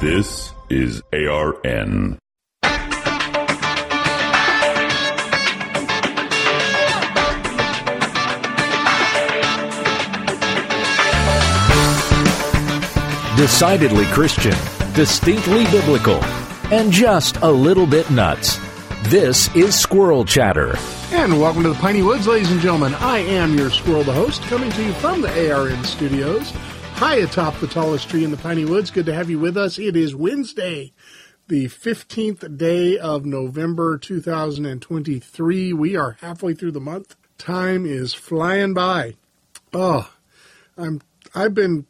This is ARN. Decidedly Christian, distinctly biblical, and just a little bit nuts. This is Squirrel Chatter. And welcome to the Piney Woods, ladies and gentlemen. I am your squirrel, the host, coming to you from the ARN studios, high atop the tallest tree in the Piney Woods. Good to have you with us. It is Wednesday, the 15th day of November 2023. We are halfway through the month. Time is flying by. Oh, I'm, I've been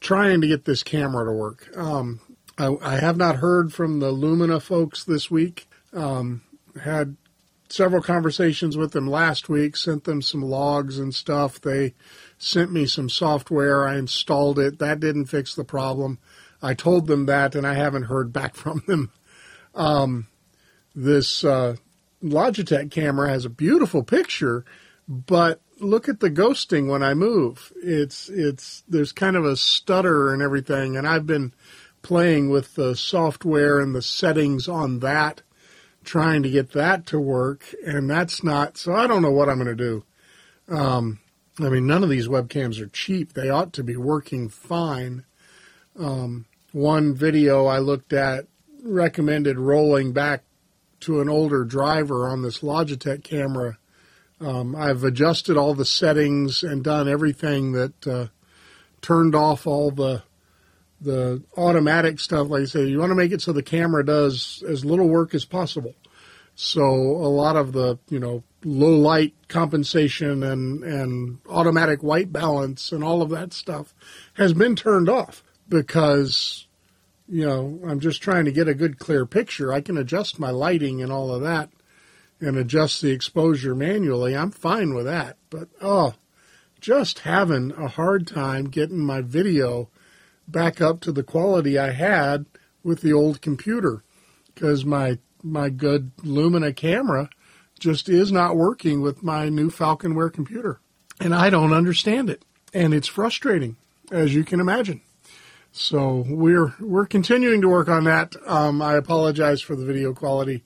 trying to get this camera to work. Um, I, I, have not heard from the Lumina folks this week. Um, had several conversations with them last week, sent them some logs and stuff. They sent me some software. I installed it. That didn't fix the problem. I told them that, and I haven't heard back from them. Um, this uh, Logitech camera has a beautiful picture, but look at the ghosting when I move. It's it's there's kind of a stutter and everything, and I've been playing with the software and the settings on that, trying to get that to work, and that's not. So I don't know what I'm going to do. Um, I mean, none of these webcams are cheap. They ought to be working fine. Um, one video I looked at recommended rolling back to an older driver on this Logitech camera um, I've adjusted all the settings and done everything that uh, turned off all the the automatic stuff. Like I say, you want to make it so the camera does as little work as possible. So a lot of the you know low light compensation and and automatic white balance and all of that stuff has been turned off because you know I'm just trying to get a good clear picture. I can adjust my lighting and all of that and adjust the exposure manually, I'm fine with that. But oh, just having a hard time getting my video back up to the quality I had with the old computer because my my good Lumina camera just is not working with my new Falconware computer. And I don't understand it. And it's frustrating, as you can imagine. So we're we're continuing to work on that. Um, I apologize for the video quality.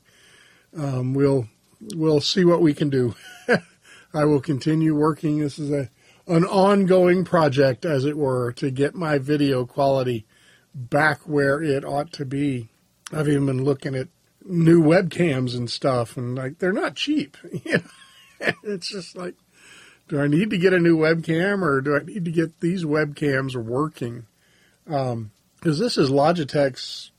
Um, we'll we'll see what we can do. I will continue working. This is a an ongoing project, as it were, to get my video quality back where it ought to be. I've even been looking at new webcams and stuff, and like they're not cheap. it's just like, do I need to get a new webcam, or do I need to get these webcams working? Because um, this is Logitech's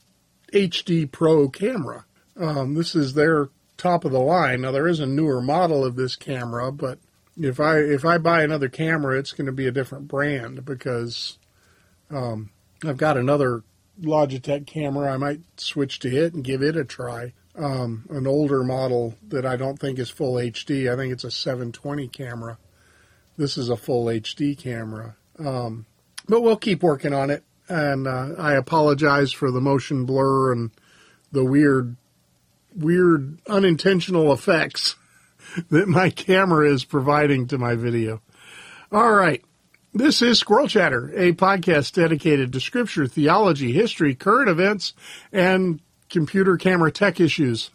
HD Pro camera. Um, this is their top of the line. Now there is a newer model of this camera, but if I if I buy another camera, it's going to be a different brand because um, I've got another Logitech camera. I might switch to it and give it a try. Um, an older model that I don't think is full HD. I think it's a 720 camera. This is a full HD camera. Um, but we'll keep working on it. And uh, I apologize for the motion blur and the weird weird unintentional effects that my camera is providing to my video. All right. This is Squirrel Chatter, a podcast dedicated to scripture, theology, history, current events, and computer camera tech issues.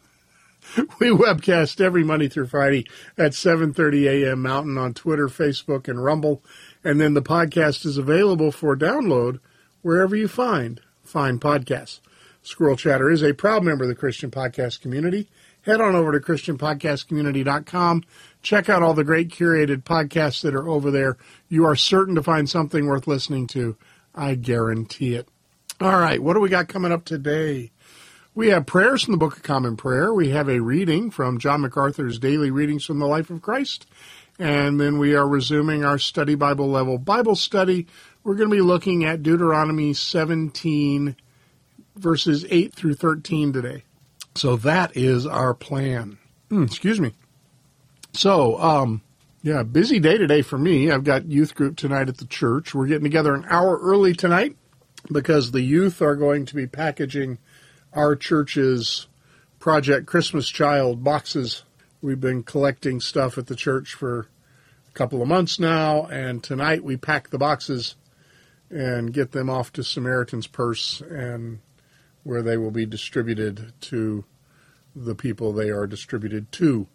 We webcast every Monday through Friday at 7:30 a.m. Mountain on Twitter, Facebook, and Rumble, and then the podcast is available for download wherever you find fine podcasts. Squirrel Chatter is a proud member of the Christian podcast community. Head on over to ChristianPodcastCommunity.com. Check out all the great curated podcasts that are over there. You are certain to find something worth listening to. I guarantee it. All right, what do we got coming up today? We have prayers from the Book of Common Prayer. We have a reading from John MacArthur's Daily Readings from the Life of Christ. And then we are resuming our study Bible level Bible study. We're going to be looking at Deuteronomy 17 verses 8 through 13 today. So that is our plan. Mm, excuse me. So, um, yeah, busy day today for me. I've got youth group tonight at the church. We're getting together an hour early tonight because the youth are going to be packaging our church's Project Christmas Child boxes. We've been collecting stuff at the church for a couple of months now, and tonight we pack the boxes and get them off to Samaritan's Purse and where they will be distributed to the people they are distributed to.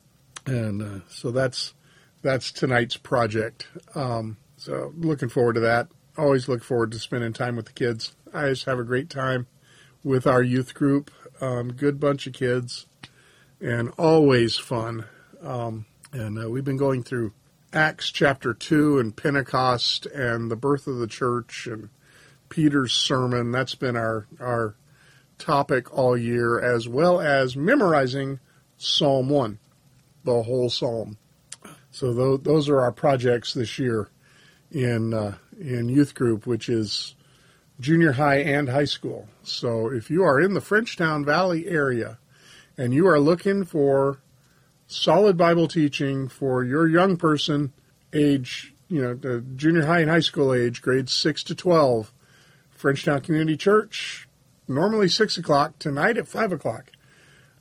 And uh, so that's that's tonight's project. Um, so looking forward to that. Always look forward to spending time with the kids. I just have a great time with our youth group. Um, good bunch of kids, and always fun. Um, and uh, we've been going through Acts chapter 2 and Pentecost and the birth of the church and Peter's sermon. That's been our, our topic all year, as well as memorizing Psalm 1, the whole psalm. So th- those are our projects this year in, uh, in youth group, which is junior high and high school. So if you are in the Frenchtown Valley area and you are looking for solid Bible teaching for your young person, age, you know, the junior high and high school age, grades 6 to 12. Frenchtown Community Church, normally 6 o'clock, tonight at 5 o'clock.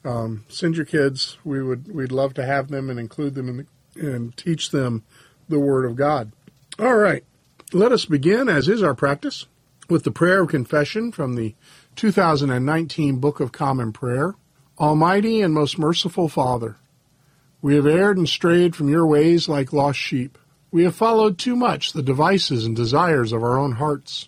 Um, send your kids. We would, we'd love to have them and include them in the, and teach them the Word of God. All right. Let us begin, as is our practice, with the prayer of confession from the 2019 Book of Common Prayer. Almighty and most merciful Father, we have erred and strayed from your ways like lost sheep. We have followed too much the devices and desires of our own hearts.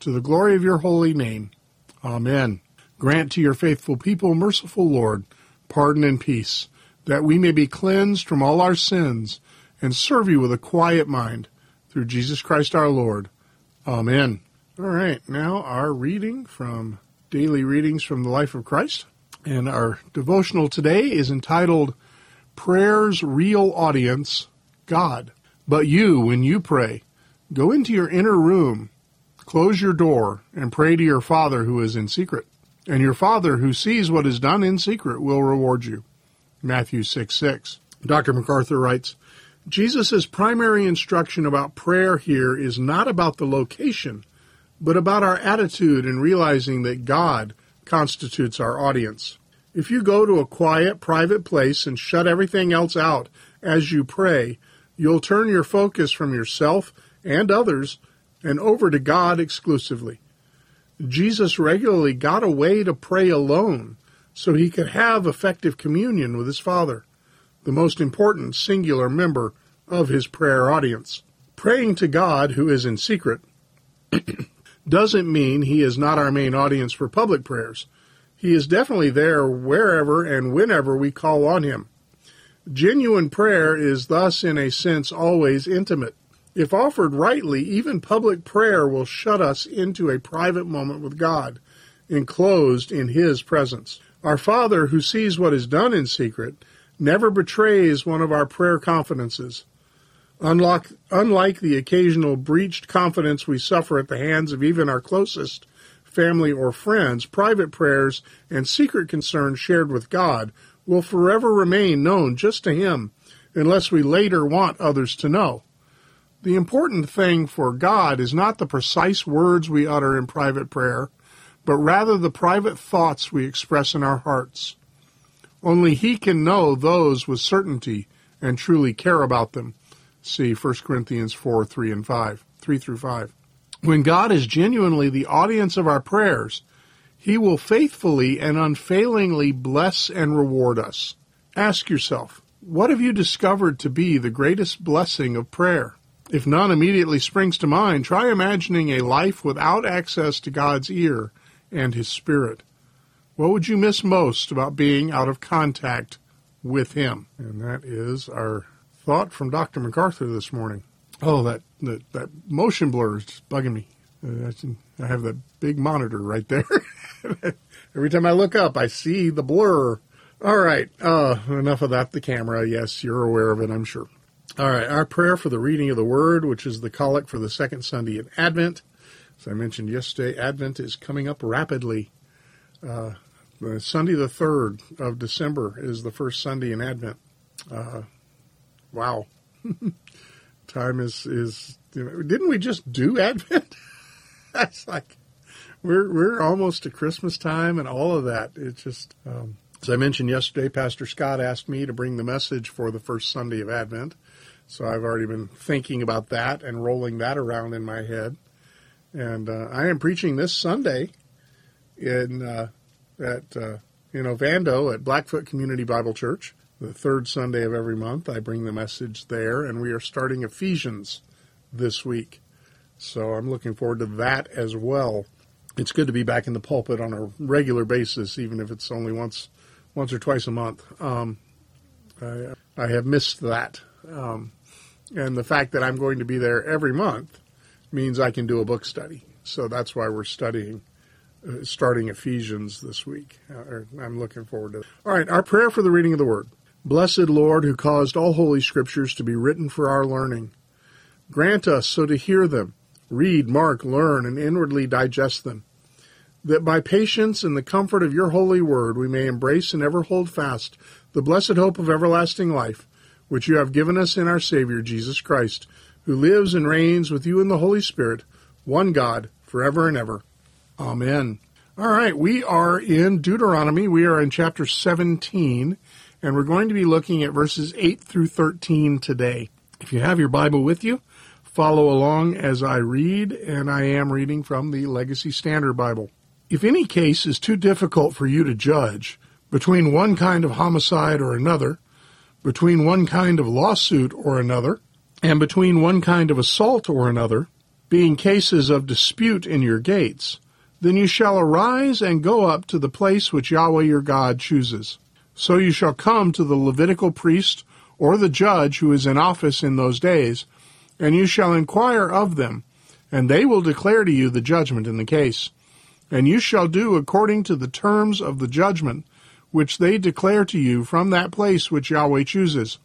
to the glory of your holy name. Amen. Grant to your faithful people, merciful Lord, pardon and peace, that we may be cleansed from all our sins, and serve you with a quiet mind, through Jesus Christ our Lord. Amen. All right, now our reading from Daily Readings from the Life of Christ. And our devotional today is entitled Prayer's Real Audience God. But you, when you pray, go into your inner room, close your door, and pray to your Father who is in secret. And your Father who sees what is done in secret will reward you. Matthew 6 6. Dr. MacArthur writes Jesus' primary instruction about prayer here is not about the location, but about our attitude in realizing that God constitutes our audience. If you go to a quiet, private place and shut everything else out as you pray, you'll turn your focus from yourself and others and over to God exclusively. Jesus regularly got away to pray alone so he could have effective communion with his Father, the most important singular member of his prayer audience. Praying to God, who is in secret, doesn't mean he is not our main audience for public prayers. He is definitely there wherever and whenever we call on him. Genuine prayer is thus, in a sense, always intimate. If offered rightly, even public prayer will shut us into a private moment with God, enclosed in His presence. Our Father, who sees what is done in secret, never betrays one of our prayer confidences. Unlike, unlike the occasional breached confidence we suffer at the hands of even our closest family or friends, private prayers and secret concerns shared with God will forever remain known just to Him unless we later want others to know. The important thing for God is not the precise words we utter in private prayer, but rather the private thoughts we express in our hearts. Only He can know those with certainty and truly care about them. See 1 Corinthians 4 3 and 5, 3 through 5. When God is genuinely the audience of our prayers, He will faithfully and unfailingly bless and reward us. Ask yourself, what have you discovered to be the greatest blessing of prayer? If none immediately springs to mind, try imagining a life without access to God's ear and His Spirit. What would you miss most about being out of contact with Him? And that is our thought from Dr. MacArthur this morning. Oh, that that, that motion blur is bugging me. Uh, I have that big monitor right there. Every time I look up, I see the blur. All right, uh, enough of that. The camera, yes, you're aware of it, I'm sure. All right, our prayer for the reading of the Word, which is the collect for the second Sunday in Advent. As I mentioned yesterday, Advent is coming up rapidly. Uh, Sunday the 3rd of December is the first Sunday in Advent. Uh, wow. Time is, is didn't we just do Advent? That's like, we're, we're almost to Christmas time and all of that. It's just, um, as I mentioned yesterday, Pastor Scott asked me to bring the message for the first Sunday of Advent. So I've already been thinking about that and rolling that around in my head. And uh, I am preaching this Sunday in uh, at uh, in Ovando at Blackfoot Community Bible Church. The third Sunday of every month, I bring the message there, and we are starting Ephesians this week. So I'm looking forward to that as well. It's good to be back in the pulpit on a regular basis, even if it's only once once or twice a month. Um, I, I have missed that. Um, and the fact that I'm going to be there every month means I can do a book study. So that's why we're studying, uh, starting Ephesians this week. Uh, I'm looking forward to it. All right, our prayer for the reading of the Word. Blessed Lord, who caused all holy scriptures to be written for our learning, grant us so to hear them, read, mark, learn, and inwardly digest them, that by patience and the comfort of your holy word we may embrace and ever hold fast the blessed hope of everlasting life, which you have given us in our Savior Jesus Christ who lives and reigns with you in the Holy Spirit, one God, forever and ever. Amen. All right, we are in Deuteronomy. We are in chapter 17, and we're going to be looking at verses 8 through 13 today. If you have your Bible with you, follow along as I read, and I am reading from the Legacy Standard Bible. If any case is too difficult for you to judge between one kind of homicide or another, between one kind of lawsuit or another, and between one kind of assault or another, being cases of dispute in your gates, then you shall arise and go up to the place which Yahweh your God chooses. So you shall come to the Levitical priest or the judge who is in office in those days, and you shall inquire of them, and they will declare to you the judgment in the case. And you shall do according to the terms of the judgment which they declare to you from that place which Yahweh chooses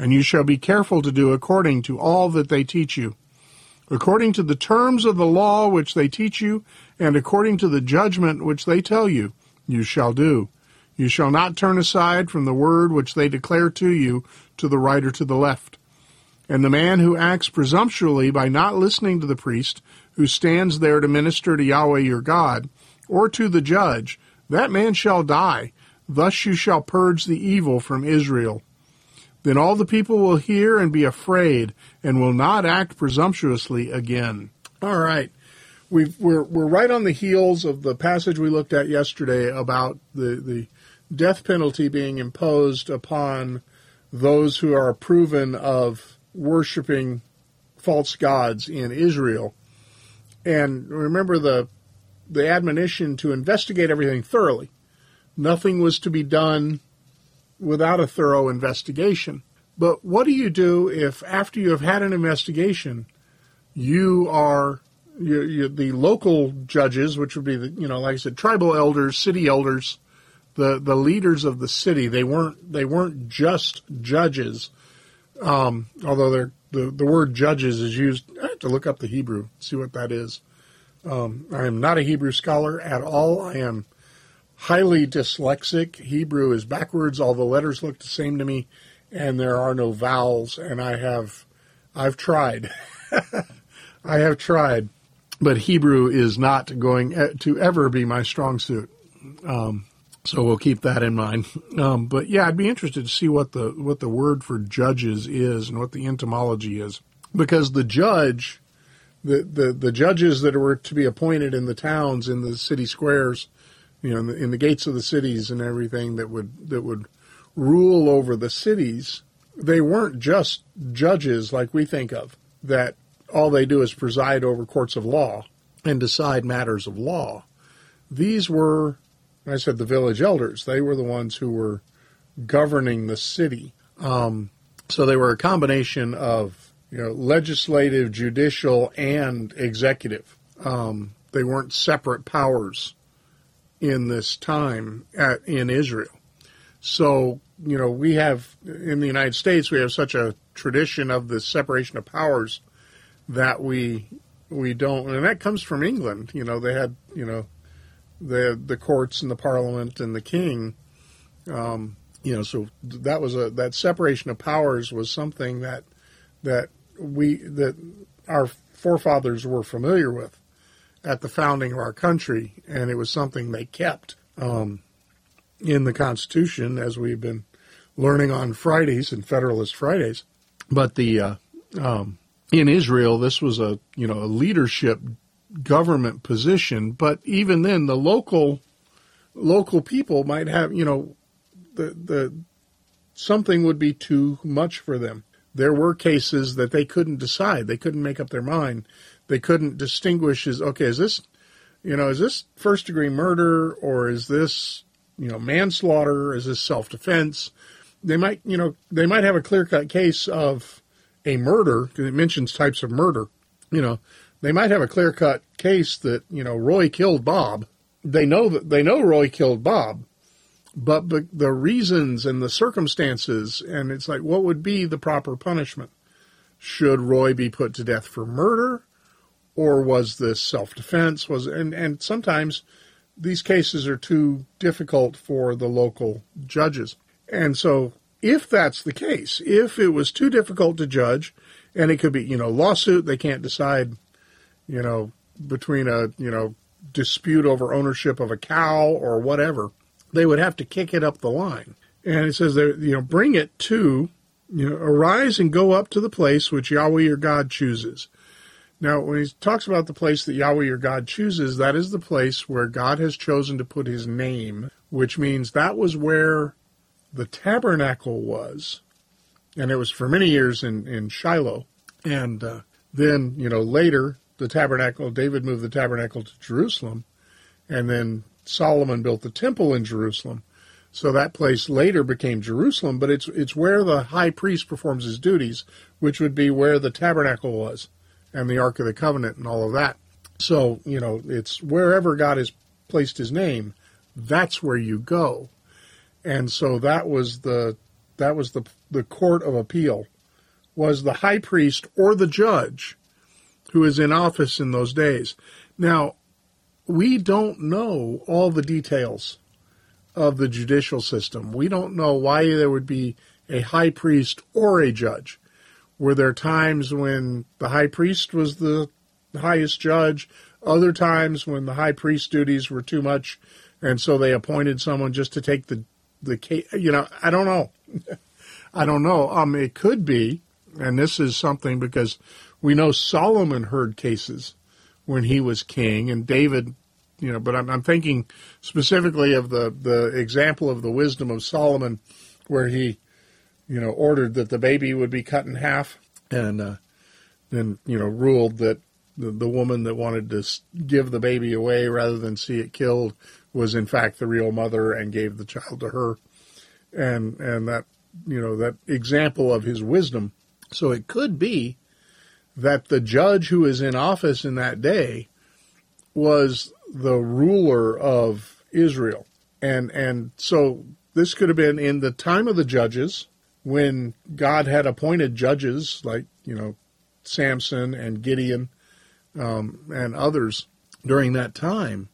and you shall be careful to do according to all that they teach you, according to the terms of the law which they teach you, and according to the judgment which they tell you, you shall do. You shall not turn aside from the word which they declare to you to the right or to the left. And the man who acts presumptuously by not listening to the priest, who stands there to minister to Yahweh your God, or to the judge, that man shall die. Thus you shall purge the evil from Israel. Then all the people will hear and be afraid and will not act presumptuously again. All right. we are we're, we're right on the heels of the passage we looked at yesterday about the, the death penalty being imposed upon those who are proven of worshiping false gods in Israel. And remember the the admonition to investigate everything thoroughly. Nothing was to be done without a thorough investigation. But what do you do if, after you have had an investigation, you are you, you, the local judges, which would be the you know, like I said, tribal elders, city elders, the the leaders of the city. They weren't they weren't just judges, um, although the the word judges is used. I have to look up the Hebrew, see what that is. Um, I am not a Hebrew scholar at all. I am highly dyslexic. Hebrew is backwards. All the letters look the same to me, and there are no vowels. And I have, I've tried. I have tried, but Hebrew is not going to ever be my strong suit. Um, so we'll keep that in mind. Um, but yeah, I'd be interested to see what the what the word for judges is and what the etymology is, because the judge, the the, the judges that were to be appointed in the towns in the city squares you know, in the, in the gates of the cities and everything that would that would rule over the cities, they weren't just judges like we think of that all they do is preside over courts of law and decide matters of law. These were, I said, the village elders. They were the ones who were governing the city. Um, so they were a combination of you know legislative, judicial, and executive. Um, they weren't separate powers in this time at, in Israel. So, you know, we have in the United States, we have such a tradition of the separation of powers that we we don't, and that comes from England. You know, they had you know the the courts and the parliament and the king. Um, you know, so that was a that separation of powers was something that that we that our forefathers were familiar with at the founding of our country, and it was something they kept um, in the Constitution, as we've been learning on Fridays and Federalist Fridays. But the uh, um, in Israel, this was a you know a leadership government position, but even then, the local local people might have you know the the something would be too much for them. There were cases that they couldn't decide; they couldn't make up their mind. They couldn't distinguish is okay, is this you know is this first degree murder or is this you know manslaughter? Is this self defense? They might you know they might have a clear cut case of a murder because it mentions types of murder. You know, they might have a clear cut case that you know Roy killed Bob. They know that they know Roy killed Bob, but, but the reasons and the circumstances, and it's like, what would be the proper punishment? Should Roy be put to death for murder, or was this self defense? Was and and sometimes these cases are too difficult for the local judges, and so if that's the case, if it was too difficult to judge, and it could be, you know, lawsuit, they can't decide, you know, between a, you know, dispute over ownership of a cow or whatever, they would have to kick it up the line. And it says there, you know, bring it to, you know, arise and go up to the place which Yahweh your God chooses. Now, when he talks about the place that Yahweh your God chooses, that is the place where God has chosen to put his name, which means that was where the tabernacle was, and it was for many years in, in Shiloh. And uh, then, you know, later, the tabernacle, David moved the tabernacle to Jerusalem, and then Solomon built the temple in Jerusalem. So that place later became Jerusalem, but it's it's where the high priest performs his duties, which would be where the tabernacle was, and the Ark of the Covenant and all of that. So you know, it's wherever God has placed His name, that's where you go and so that was the that was the the court of appeal was the high priest or the judge who is in office in those days. Now, we don't know all the details of the judicial system. We don't know why there would be a high priest or a judge. Were there times when the high priest was the highest judge, other times when the high priest duties were too much, and so they appointed someone just to take the the case. You know, I don't know. I don't know. Um, it could be, and this is something because we know Solomon heard cases when he was king, and David. You know, but I'm, I'm thinking specifically of the the example of the wisdom of Solomon, where he, you know, ordered that the baby would be cut in half, and uh, then you know ruled that the, the woman that wanted to give the baby away rather than see it killed was in fact the real mother and gave the child to her, and and that you know that example of his wisdom. So it could be that the judge who is in office in that day was the ruler of Israel, and and so this could have been in the time of the judges when God had appointed judges like you know Samson and Gideon um, and others during that time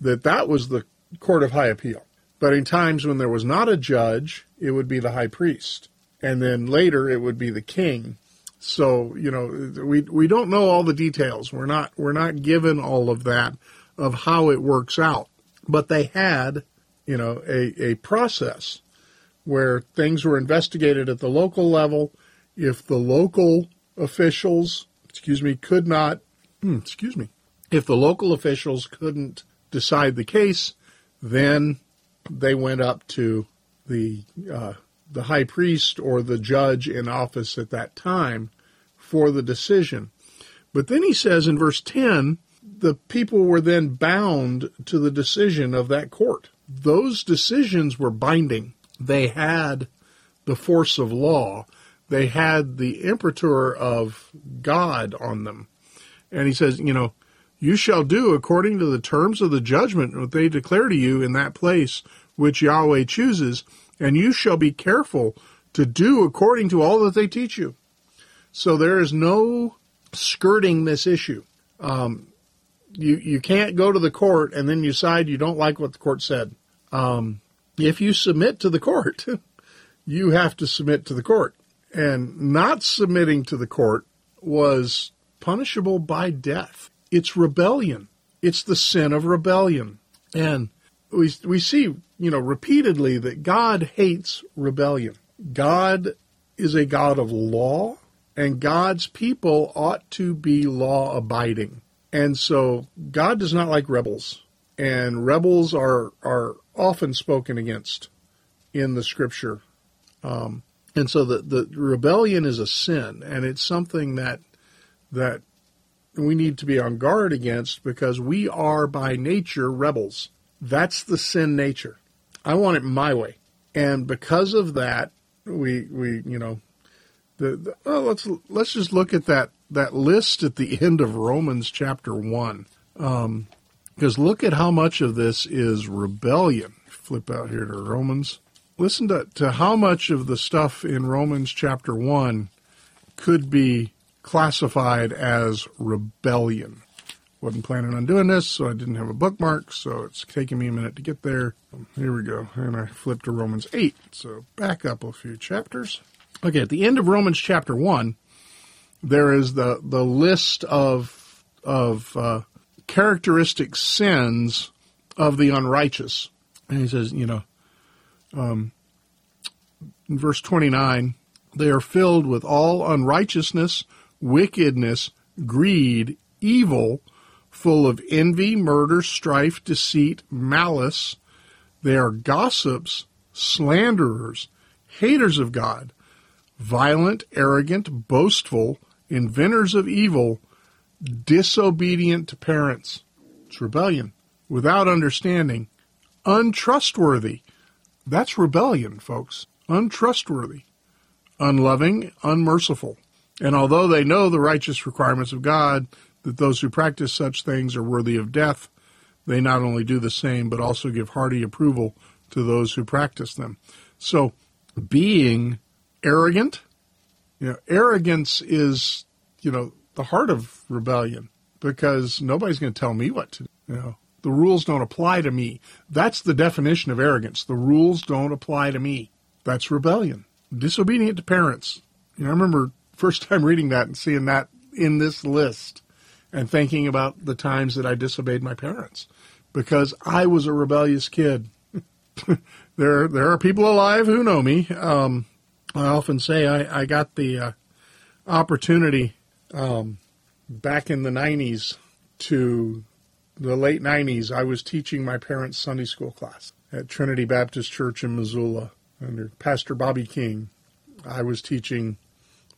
that that was the court of high appeal. But in times when there was not a judge, it would be the high priest. And then later it would be the king. So, you know, we we don't know all the details. We're not we're not given all of that of how it works out. But they had, you know, a, a process where things were investigated at the local level. If the local officials, excuse me, could not, hmm, excuse me, if the local officials couldn't decide the case. Then they went up to the uh, the high priest or the judge in office at that time for the decision. But then he says in verse 10, the people were then bound to the decision of that court. Those decisions were binding. They had the force of law. They had the imprimatur of God on them. And he says, you know, you shall do according to the terms of the judgment that they declare to you in that place which Yahweh chooses, and you shall be careful to do according to all that they teach you. So there is no skirting this issue. Um, you you can't go to the court and then you decide you don't like what the court said. Um, if you submit to the court, you have to submit to the court, and not submitting to the court was punishable by death. It's rebellion. It's the sin of rebellion, and we we see you know repeatedly that God hates rebellion. God is a God of law, and God's people ought to be law abiding. And so God does not like rebels, and rebels are are often spoken against in the Scripture. Um, and so the the rebellion is a sin, and it's something that that we need to be on guard against because we are by nature rebels. That's the sin nature. I want it my way, and because of that, we we you know the, the oh, let's let's just look at that that list at the end of Romans chapter one, because um, look at how much of this is rebellion. Flip out here to Romans. Listen to, to how much of the stuff in Romans chapter one could be classified as rebellion. Wasn't planning on doing this, so I didn't have a bookmark, so it's taking me a minute to get there. Here we go. And I flipped to Romans 8. So back up a few chapters. Okay, at the end of Romans chapter 1, there is the, the list of, of uh, characteristic sins of the unrighteous. And he says, you know, um, in verse 29, they are filled with all unrighteousness, wickedness, greed, evil, full of envy, murder, strife, deceit, malice. They are gossips, slanderers, haters of God violent, arrogant, boastful, inventors of evil, disobedient to parents. It's rebellion. Without understanding, untrustworthy. That's rebellion, folks. Untrustworthy, unloving, unmerciful. And although they know the righteous requirements of God, that those who practice such things are worthy of death, they not only do the same, but also give hearty approval to those who practice them. So, being arrogant. You know, arrogance is, you know, the heart of rebellion because nobody's going to tell me what to do. You know, the rules don't apply to me. That's the definition of arrogance. The rules don't apply to me. That's rebellion. Disobedient to parents. You know, I remember first time reading that and seeing that in this list and thinking about the times that I disobeyed my parents because I was a rebellious kid. there, there are people alive who know me. Um, I often say I, I got the uh, opportunity um, back in the 90s to the late 90s. I was teaching my parents' Sunday school class at Trinity Baptist Church in Missoula under Pastor Bobby King. I was teaching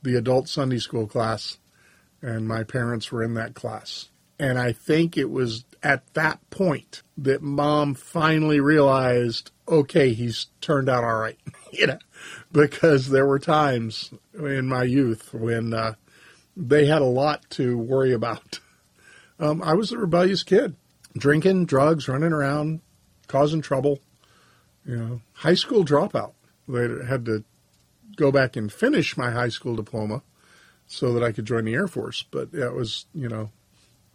the adult Sunday school class, and my parents were in that class. And I think it was at that point that mom finally realized, okay, he's turned out all right. you know, because there were times in my youth when uh, they had a lot to worry about. Um, I was a rebellious kid, drinking, drugs, running around, causing trouble. You know, high school dropout. They had to go back and finish my high school diploma so that I could join the Air Force. But that was, you know,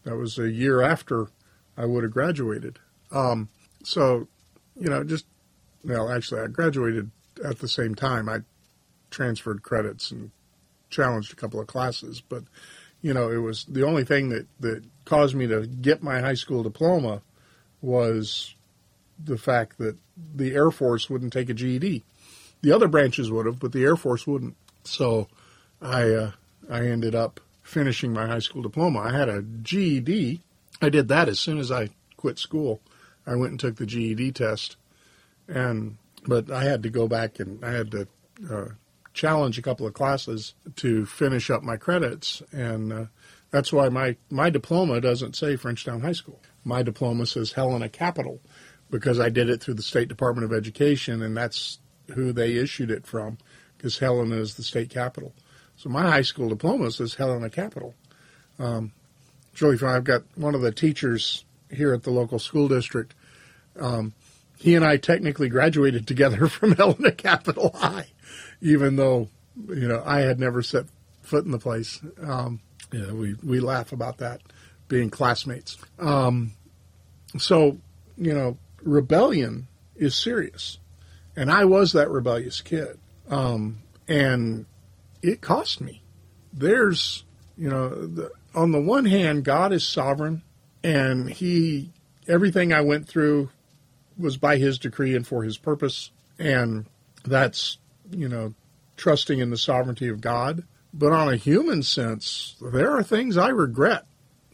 that was a year after I would have graduated. Um, so, you know, just well, actually, I graduated at the same time, I transferred credits and challenged a couple of classes. But, you know, it was the only thing that, that caused me to get my high school diploma was the fact that the Air Force wouldn't take a GED. The other branches would have, but the Air Force wouldn't. So I, uh, I ended up finishing my high school diploma. I had a GED. I did that as soon as I quit school. I went and took the GED test. And but I had to go back and I had to uh, challenge a couple of classes to finish up my credits, and uh, that's why my my diploma doesn't say Frenchtown High School. My diploma says Helena Capital because I did it through the State Department of Education, and that's who they issued it from because Helena is the state capital. So my high school diploma says Helena Capital. Um, it's really fun. I've got one of the teachers here at the local school district. Um, he and I technically graduated together from Helena Capital High, even though you know I had never set foot in the place. Um, yeah, we we laugh about that, being classmates. Um, so, you know, rebellion is serious. And I was that rebellious kid. Um, and it cost me. There's, you know, the, on the one hand, God is sovereign and he, everything I went through was by his decree and for his purpose. And that's, you know, trusting in the sovereignty of God. But on a human sense, there are things I regret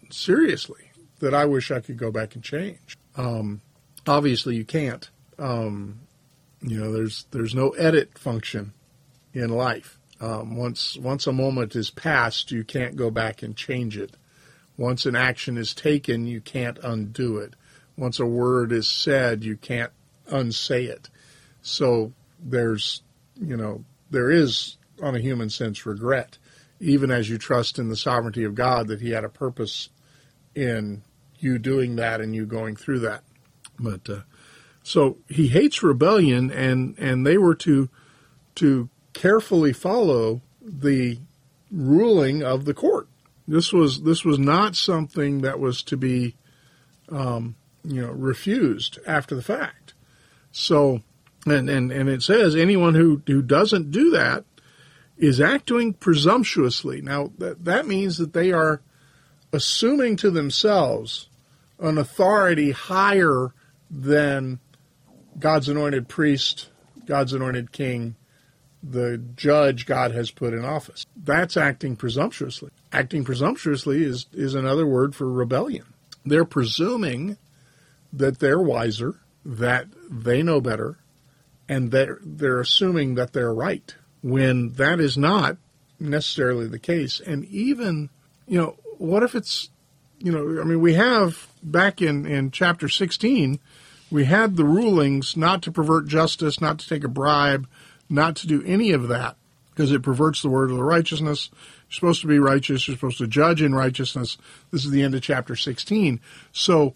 seriously that I wish I could go back and change. Um, obviously, you can't. Um, you know, there's there's no edit function in life. Um, once once a moment is passed, you can't go back and change it. Once an action is taken, you can't undo it. Once a word is said, you can't unsay it. So there's, you know, there is, on a human sense, regret, even as you trust in the sovereignty of God that He had a purpose in you doing that and you going through that. But uh, so he hates rebellion, and and they were to to carefully follow the ruling of the court. This was this was not something that was to be, um, you know, refused after the fact. So, and and and it says anyone who who doesn't do that is acting presumptuously. Now that that means that they are assuming to themselves an authority higher than God's anointed priest, God's anointed king, the judge God has put in office. That's acting presumptuously. Acting presumptuously is, is another word for rebellion. They're presuming that they're wiser, that they know better, and they're, they're assuming that they're right when that is not necessarily the case. And even, you know, what if it's, you know, I mean, we have back in, in chapter 16, we had the rulings not to pervert justice, not to take a bribe, not to do any of that because it perverts the word of the righteousness. You're supposed to be righteous. You're supposed to judge in righteousness. This is the end of chapter 16. So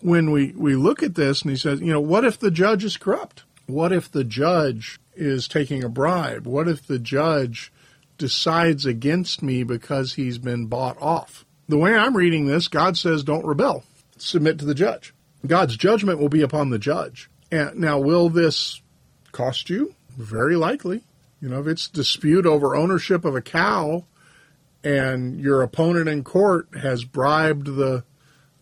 when we, we look at this and he says, you know, what if the judge is corrupt? What if the judge is taking a bribe? What if the judge decides against me because he's been bought off? The way I'm reading this, God says, don't rebel, submit to the judge. God's judgment will be upon the judge. And now, will this cost you? Very likely. You know, if it's dispute over ownership of a cow and your opponent in court has bribed the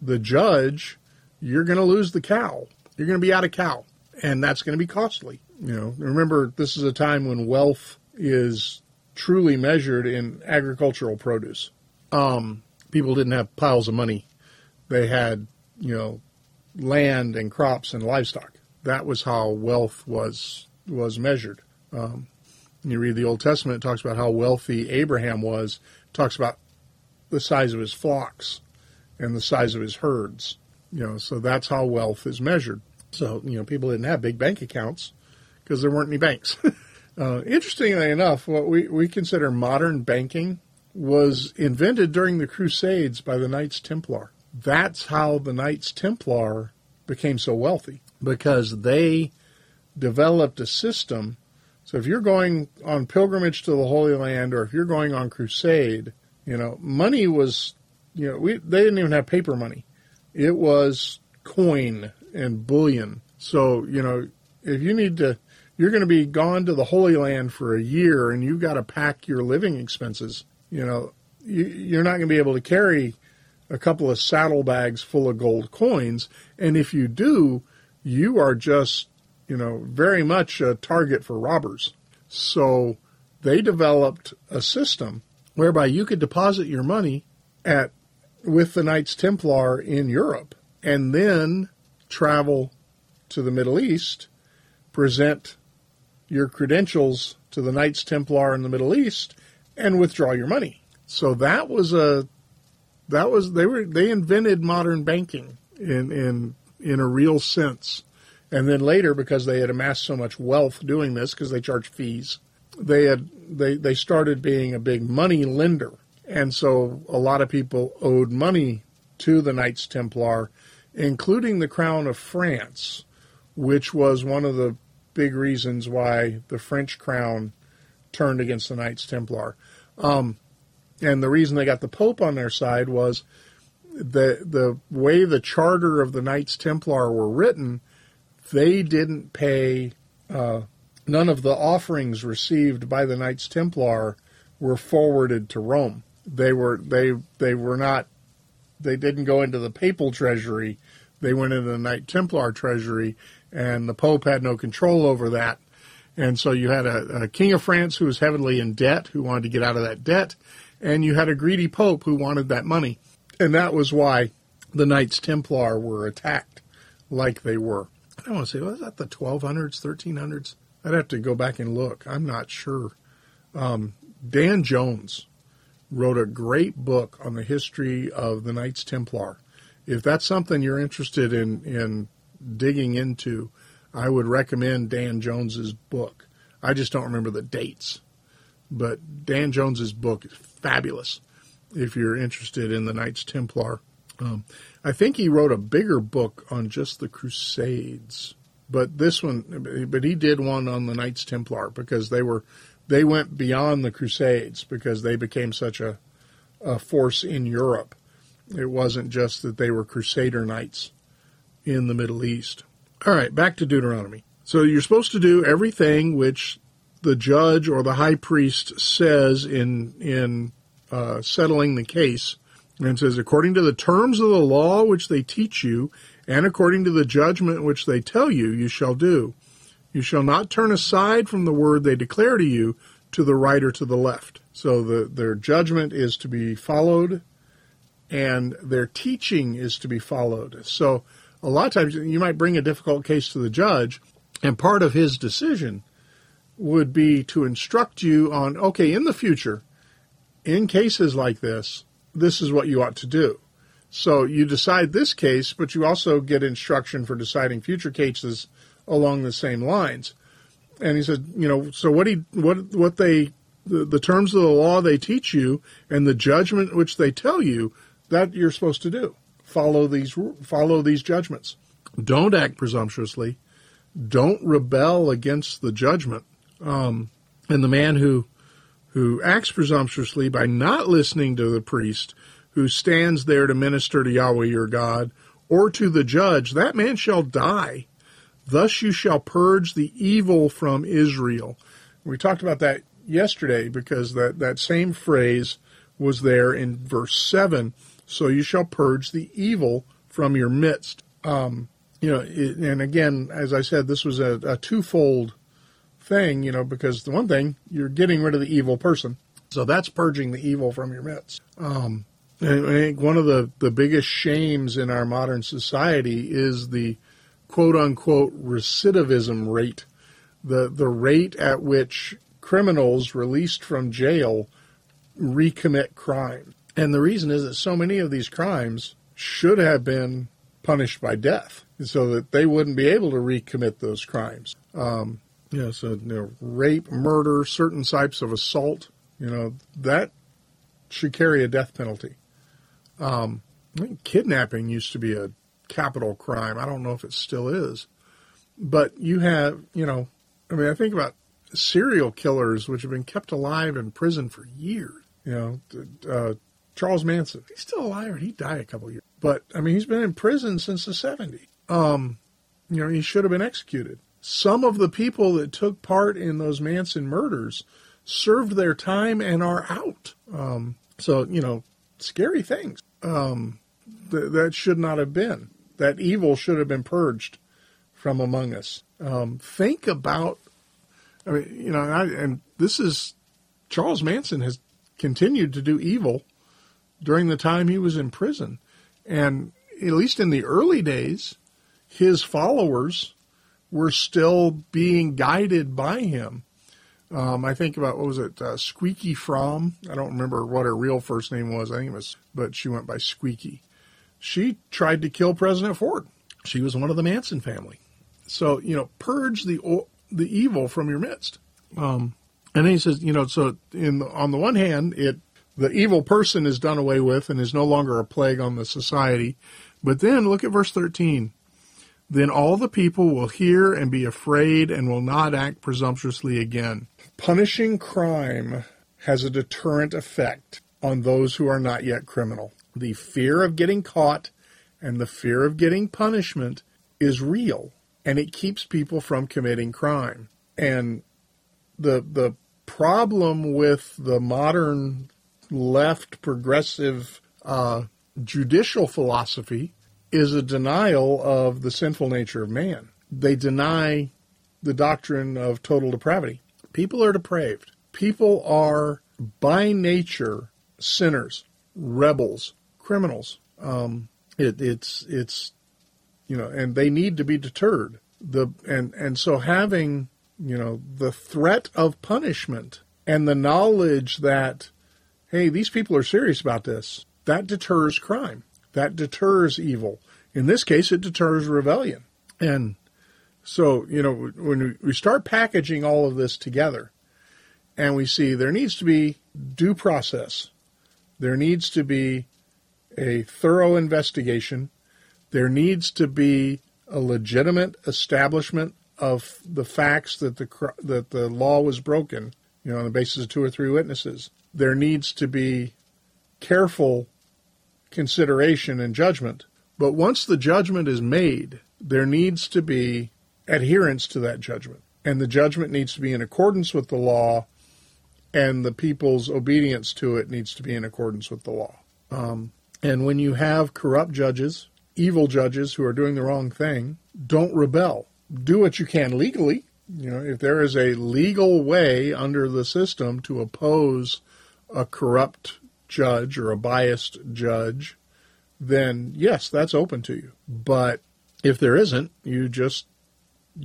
the judge, you're going to lose the cow. You're going to be out of cow, and that's going to be costly. You know, remember this is a time when wealth is truly measured in agricultural produce. Um, people didn't have piles of money; they had, you know, land and crops and livestock. That was how wealth was was measured. Um, you read the Old Testament; it talks about how wealthy Abraham was. It talks about the size of his flocks and the size of his herds. You know, so that's how wealth is measured. So you know, people didn't have big bank accounts because there weren't any banks. uh, interestingly enough, what we, we consider modern banking was invented during the Crusades by the Knights Templar that's how the Knights Templar became so wealthy because they developed a system. So if you're going on pilgrimage to the Holy Land or if you're going on crusade, you know, money was, you know, we they didn't even have paper money. It was coin and bullion. So, you know, if you need to you're going to be gone to the Holy Land for a year and you've got to pack your living expenses, you know, you, are not going to be able to carry a couple of saddlebags full of gold coins. And if you do, you are just, you know, very much a target for robbers. So they developed a system whereby you could deposit your money at with the Knights Templar in Europe and then travel to the Middle East, present your credentials to the Knights Templar in the Middle East, and withdraw your money. So that was a that was they were they invented modern banking in in in a real sense. And then later, because they had amassed so much wealth doing this, because they charged fees, they had they they started being a big money lender, and so a lot of people owed money to the Knights Templar, including the Crown of France, which was one of the big reasons why the French crown turned against the Knights Templar. Um, and the reason they got the Pope on their side was the the way the charter of the Knights Templar were written, they didn't pay. Uh, none of the offerings received by the Knights Templar were forwarded to Rome. They were they they were not. They didn't go into the papal treasury. They went into the Knight Templar treasury, and the Pope had no control over that. And so you had a, a king of France who was heavily in debt, who wanted to get out of that debt, and you had a greedy pope who wanted that money. And that was why the Knights Templar were attacked like they were. I don't want to say, was that the 1200s, 1300s? I'd have to go back and look. I'm not sure. Um, Dan Jones wrote a great book on the history of the Knights Templar. If that's something you're interested in, in digging into, I would recommend Dan Jones's book. I just don't remember the dates, but Dan Jones's book is fabulous if you're interested in the Knights Templar. Um, I think he wrote a bigger book on just the Crusades, but this one, but he did one on the Knights Templar because they were they went beyond the Crusades because they became such a, a force in Europe. It wasn't just that they were Crusader knights in the Middle East. All right, back to Deuteronomy. So you're supposed to do everything which the judge or the high priest says in in uh, settling the case, and says according to the terms of the law which they teach you, and according to the judgment which they tell you, you shall do. You shall not turn aside from the word they declare to you to the right or to the left. So the, their judgment is to be followed, and their teaching is to be followed. So a lot of times you might bring a difficult case to the judge, and part of his decision would be to instruct you on okay, in the future, in cases like this, this is what you ought to do. So you decide this case, but you also get instruction for deciding future cases along the same lines. And he said, you know, so what he what what they the, the terms of the law they teach you and the judgment which they tell you that you're supposed to do. Follow these follow these judgments. Don't act presumptuously. Don't rebel against the judgment. Um, and the man who who acts presumptuously by not listening to the priest who stands there to minister to Yahweh your God, or to the judge, that man shall die. Thus you shall purge the evil from Israel. We talked about that yesterday because that, that same phrase was there in verse 7. So you shall purge the evil from your midst. Um, you know, it, and again, as I said, this was a, a twofold thing, you know, because the one thing, you're getting rid of the evil person. So that's purging the evil from your midst. Um, I think one of the, the biggest shames in our modern society is the quote unquote recidivism rate, the, the rate at which criminals released from jail recommit crime. And the reason is that so many of these crimes should have been punished by death so that they wouldn't be able to recommit those crimes. Um, so you know, rape, murder, certain types of assault, you know, that should carry a death penalty. Um, kidnapping used to be a capital crime. I don't know if it still is. But you have, you know, I mean, I think about serial killers which have been kept alive in prison for years. You know, uh, Charles Manson, he's still alive and he died a couple years. But, I mean, he's been in prison since the 70s. Um, you know, he should have been executed. Some of the people that took part in those Manson murders served their time and are out. Um, so, you know, scary things. Um, th- that should not have been that evil should have been purged from among us. Um, think about, I mean, you know, I, and this is Charles Manson has continued to do evil during the time he was in prison, and at least in the early days, his followers were still being guided by him. Um, I think about what was it, uh, Squeaky Fromme. I don't remember what her real first name was. I think it was, but she went by Squeaky she tried to kill President Ford. She was one of the Manson family. So, you know, purge the the evil from your midst. Um, and he says, you know, so in on the one hand, it the evil person is done away with and is no longer a plague on the society. But then look at verse 13. Then all the people will hear and be afraid and will not act presumptuously again. Punishing crime has a deterrent effect on those who are not yet criminal the fear of getting caught and the fear of getting punishment is real and it keeps people from committing crime. And the the problem with the modern left progressive uh, judicial philosophy is a denial of the sinful nature of man. They deny the doctrine of total depravity. People are depraved. People are by nature sinners, rebels, criminals. Um, it, it's it's you know, and they need to be deterred. The and and so having you know the threat of punishment and the knowledge that hey, these people are serious about this, that deters crime. That deters evil. In this case, it deters rebellion. And so, you know, when we start packaging all of this together and we see there needs to be due process, there needs to be a thorough investigation, there needs to be a legitimate establishment of the facts that the that the law was broken, you know, on the basis of two or three witnesses. There needs to be careful consideration and judgment. But once the judgment is made, there needs to be adherence to that judgment. And the judgment needs to be in accordance with the law, and the people's obedience to it needs to be in accordance with the law. Um, and when you have corrupt judges, evil judges who are doing the wrong thing, don't rebel. Do what you can legally. You know, if there is a legal way under the system to oppose a corrupt judge or a biased judge, then yes, that's open to you. But if there isn't, you just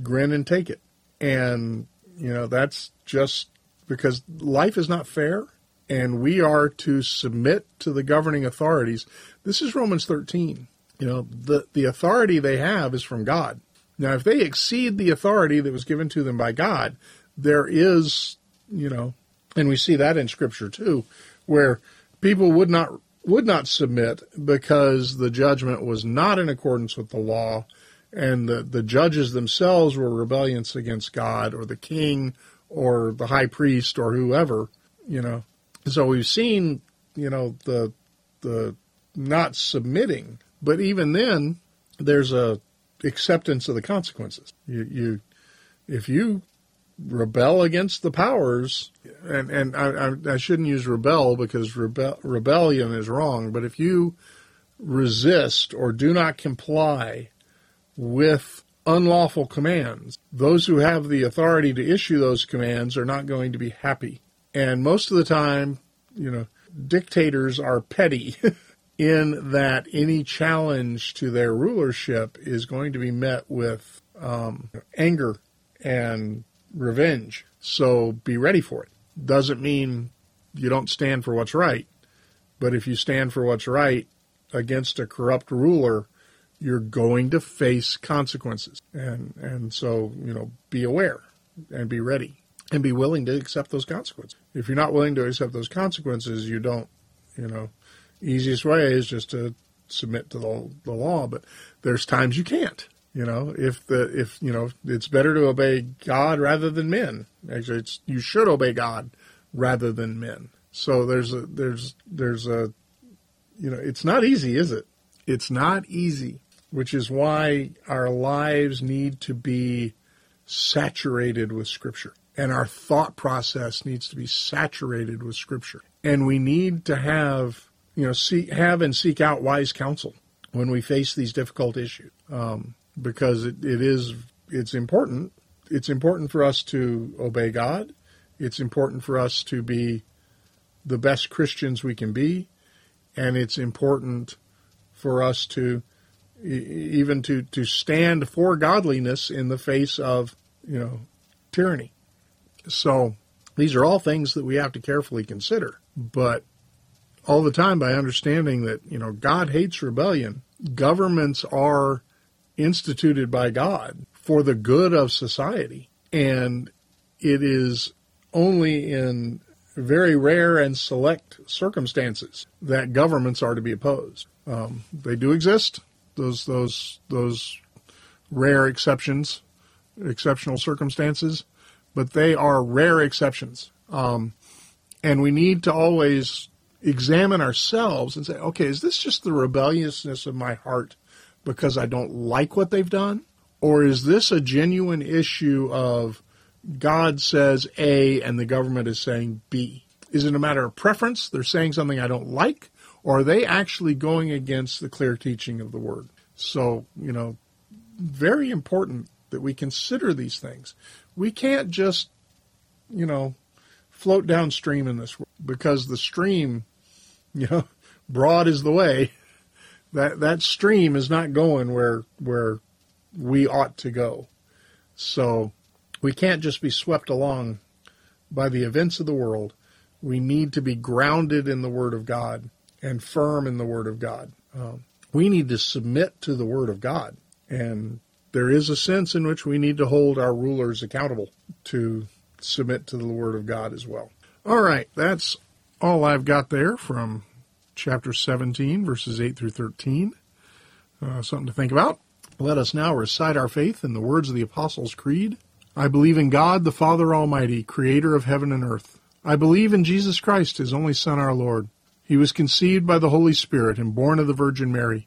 grin and take it. And, you know, that's just because life is not fair and we are to submit to the governing authorities. This is Romans 13. You know, the, the authority they have is from God. Now, if they exceed the authority that was given to them by God, there is, you know, and we see that in Scripture too, where people would not would not submit because the judgment was not in accordance with the law and the, the judges themselves were rebellious against God or the king or the high priest or whoever, you know. So we've seen, you know, the the not submitting, but even then there's a acceptance of the consequences. You you if you rebel against the powers, and and I, I, I shouldn't use rebel because rebel, rebellion is wrong. But if you resist or do not comply with unlawful commands, those who have the authority to issue those commands are not going to be happy. And most of the time, you know, dictators are petty. in that any challenge to their rulership is going to be met with um, anger and revenge. So be ready for it. Doesn't mean you don't stand for what's right, but if you stand for what's right against a corrupt ruler, you're going to face consequences. And and so, you know, be aware and be ready and be willing to accept those consequences. If you're not willing to accept those consequences, you don't, you know, easiest way is just to submit to the, the law, but there's times you can't. You know, if the if you know, it's better to obey God rather than men. Actually, it's you should obey God rather than men. So there's a there's there's a you know, it's not easy, is it? It's not easy, which is why our lives need to be saturated with scripture and our thought process needs to be saturated with scripture. And we need to have, you know, have and seek out wise counsel when we face these difficult issues. Um, because it, it is it's important. It's important for us to obey God. It's important for us to be the best Christians we can be, and it's important for us to even to to stand for godliness in the face of you know tyranny. So these are all things that we have to carefully consider, but all the time by understanding that you know God hates rebellion. Governments are instituted by God for the good of society. And it is only in very rare and select circumstances that governments are to be opposed. Um, they do exist, those those those rare exceptions, exceptional circumstances, but they are rare exceptions. Um, and we need to always examine ourselves and say, okay, is this just the rebelliousness of my heart because I don't like what they've done? Or is this a genuine issue of God says A and the government is saying B? Is it a matter of preference? They're saying something I don't like, or are they actually going against the clear teaching of the Word? So, you know, very important that we consider these things. We can't just, you know, float downstream in this world because the stream, you know, broad is the way. That that stream is not going where where we ought to go. So we can't just be swept along by the events of the world. We need to be grounded in the Word of God and firm in the Word of God. Um, we need to submit to the Word of God. And there is a sense in which we need to hold our rulers accountable to submit to the Word of God as well. All right, that's all I've got there from chapter 17, verses 8 through 13. Uh, something to think about. Let us now recite our faith in the words of the Apostles' Creed. I believe in God, the Father Almighty, creator of heaven and earth. I believe in Jesus Christ, his only Son, our Lord. He was conceived by the Holy Spirit and born of the Virgin Mary.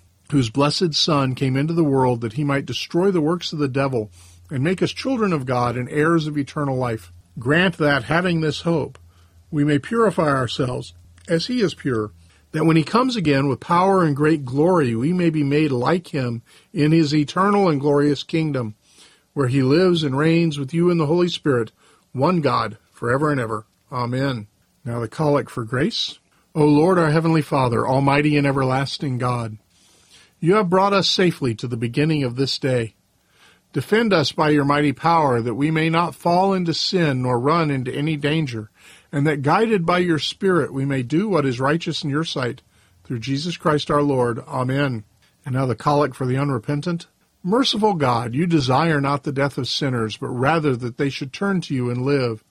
whose blessed Son came into the world that he might destroy the works of the devil and make us children of God and heirs of eternal life, grant that, having this hope, we may purify ourselves as he is pure that when he comes again with power and great glory, we may be made like him in his eternal and glorious kingdom, where he lives and reigns with you in the Holy Spirit, one God, forever and ever. Amen. Now the collect for grace. O Lord, our heavenly Father, almighty and everlasting God, you have brought us safely to the beginning of this day. Defend us by your mighty power, that we may not fall into sin nor run into any danger and that guided by your Spirit we may do what is righteous in your sight. Through Jesus Christ our Lord. Amen. And now the collect for the unrepentant. Merciful God, you desire not the death of sinners, but rather that they should turn to you and live.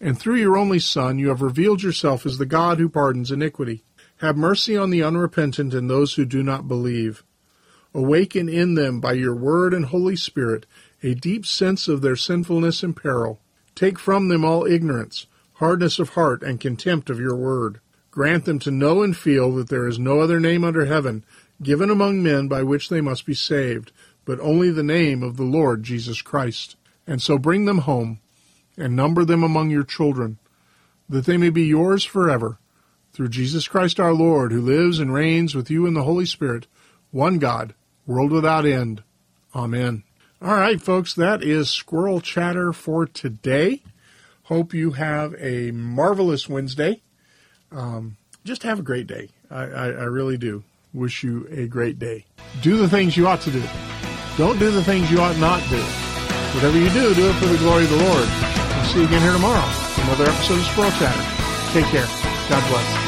And through your only Son, you have revealed yourself as the God who pardons iniquity. Have mercy on the unrepentant and those who do not believe. Awaken in them by your word and Holy Spirit a deep sense of their sinfulness and peril. Take from them all ignorance hardness of heart, and contempt of your word. Grant them to know and feel that there is no other name under heaven given among men by which they must be saved, but only the name of the Lord Jesus Christ. And so bring them home, and number them among your children, that they may be yours forever, through Jesus Christ our Lord, who lives and reigns with you in the Holy Spirit, one God, world without end. Amen. All right, folks, that is Squirrel Chatter for today. Hope you have a marvelous Wednesday. Um, just have a great day. I, I, I really do. Wish you a great day. Do the things you ought to do. Don't do the things you ought not do. Whatever you do, do it for the glory of the Lord. I'll see you again here tomorrow another episode of Squirrel Chatter. Take care. God bless.